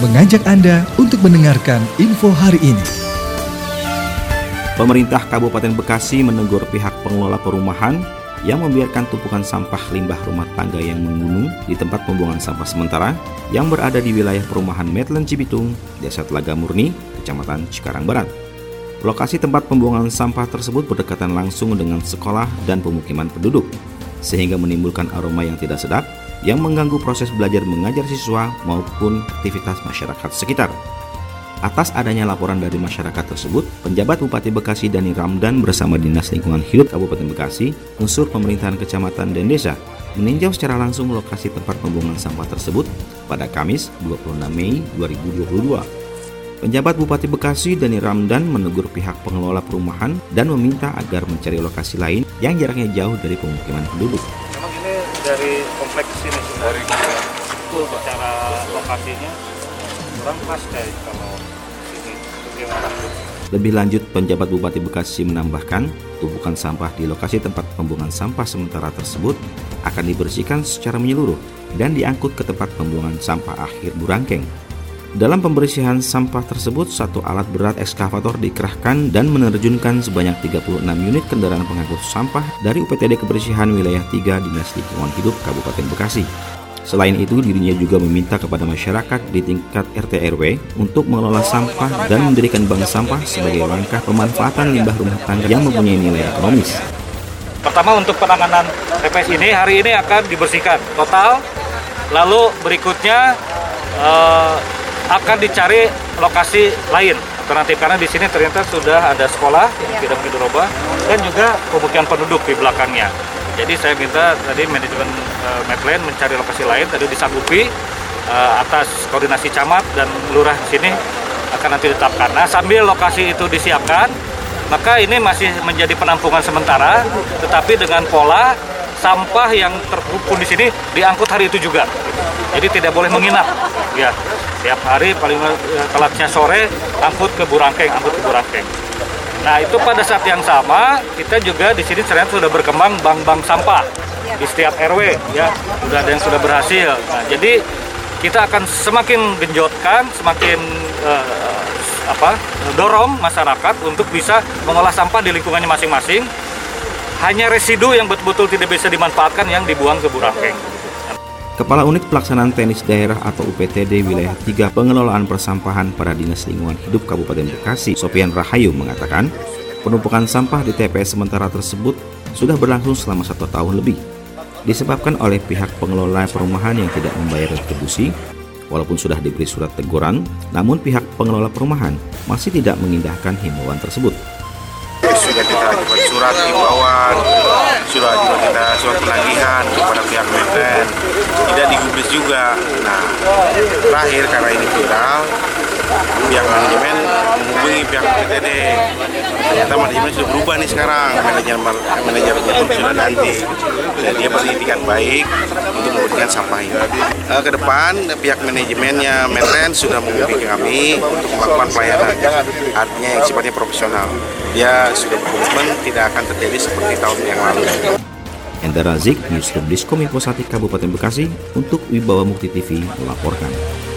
mengajak Anda untuk mendengarkan info hari ini. Pemerintah Kabupaten Bekasi menegur pihak pengelola perumahan yang membiarkan tumpukan sampah limbah rumah tangga yang menggunung di tempat pembuangan sampah sementara yang berada di wilayah perumahan Medland Cibitung, Desa Telaga Murni, Kecamatan Cikarang Barat. Lokasi tempat pembuangan sampah tersebut berdekatan langsung dengan sekolah dan pemukiman penduduk, sehingga menimbulkan aroma yang tidak sedap yang mengganggu proses belajar mengajar siswa maupun aktivitas masyarakat sekitar. Atas adanya laporan dari masyarakat tersebut, penjabat Bupati Bekasi Dani Ramdan bersama Dinas Lingkungan Hidup Kabupaten Bekasi, unsur pemerintahan kecamatan dan desa, meninjau secara langsung lokasi tempat pembuangan sampah tersebut pada Kamis 26 Mei 2022. Penjabat Bupati Bekasi Dani Ramdan menegur pihak pengelola perumahan dan meminta agar mencari lokasi lain yang jaraknya jauh dari pemukiman penduduk. Ini dari kompleks sini dari kompleks. Secara lokasinya kurang pas kayak kalau sini. Bagaimana? Lebih lanjut, penjabat Bupati Bekasi menambahkan, tumpukan sampah di lokasi tempat pembuangan sampah sementara tersebut akan dibersihkan secara menyeluruh dan diangkut ke tempat pembuangan sampah akhir Burangkeng. Dalam pembersihan sampah tersebut, satu alat berat ekskavator dikerahkan dan menerjunkan sebanyak 36 unit kendaraan pengangkut sampah dari UPTD Kebersihan Wilayah 3 Dinas Lingkungan Hidup Kabupaten Bekasi. Selain itu, dirinya juga meminta kepada masyarakat di tingkat RT RW untuk mengelola sampah dan mendirikan bank sampah sebagai langkah pemanfaatan limbah rumah tangga yang mempunyai nilai ekonomis. Pertama untuk penanganan TPS ini hari ini akan dibersihkan total. Lalu berikutnya eh, akan dicari lokasi lain alternatif karena di sini ternyata sudah ada sekolah yang tidak begitu dan juga pemukiman penduduk di belakangnya. Jadi saya minta tadi manajemen uh, Medland mencari lokasi lain tadi disanggupi eh, atas koordinasi camat dan lurah di sini akan nanti ditetapkan. Nah sambil lokasi itu disiapkan maka ini masih menjadi penampungan sementara tetapi dengan pola sampah yang terkumpul di sini diangkut hari itu juga. Jadi tidak boleh menginap. Ya, tiap hari paling eh, telatnya sore angkut ke Burangkeng, angkut ke Burangkeng. Nah, itu pada saat yang sama kita juga di sini ternyata sudah berkembang bank-bank sampah di setiap RW ya. Sudah ada yang sudah berhasil. Nah, jadi kita akan semakin genjotkan, semakin eh, apa? dorong masyarakat untuk bisa mengolah sampah di lingkungannya masing-masing hanya residu yang betul-betul tidak bisa dimanfaatkan yang dibuang ke Burangkeng. Kepala Unit Pelaksanaan Teknis Daerah atau UPTD Wilayah 3 Pengelolaan Persampahan pada Dinas Lingkungan Hidup Kabupaten Bekasi, Sopian Rahayu mengatakan, penumpukan sampah di TPS sementara tersebut sudah berlangsung selama satu tahun lebih. Disebabkan oleh pihak pengelola perumahan yang tidak membayar retribusi, walaupun sudah diberi surat teguran, namun pihak pengelola perumahan masih tidak mengindahkan himbauan tersebut sudah kita surat himbauan, sudah juga kita surat penagihan kepada pihak Meten, digubris juga. Nah, terakhir karena ini viral, pihak manajemen menghubungi pihak PTD. Ternyata manajemen sudah berubah nih sekarang, manajer manajer pun sudah ganti. Dan dia beritikat baik untuk memberikan sampah ini. Uh, ke depan pihak manajemennya Meten sudah menghubungi kami untuk melakukan pelayanan, artinya yang sifatnya profesional. Dia sudah berkomitmen tidak akan terjadi seperti tahun yang lalu. Enda Razik, Newsroom Diskominfo Sati Kabupaten Bekasi untuk Wibawa Mukti TV melaporkan.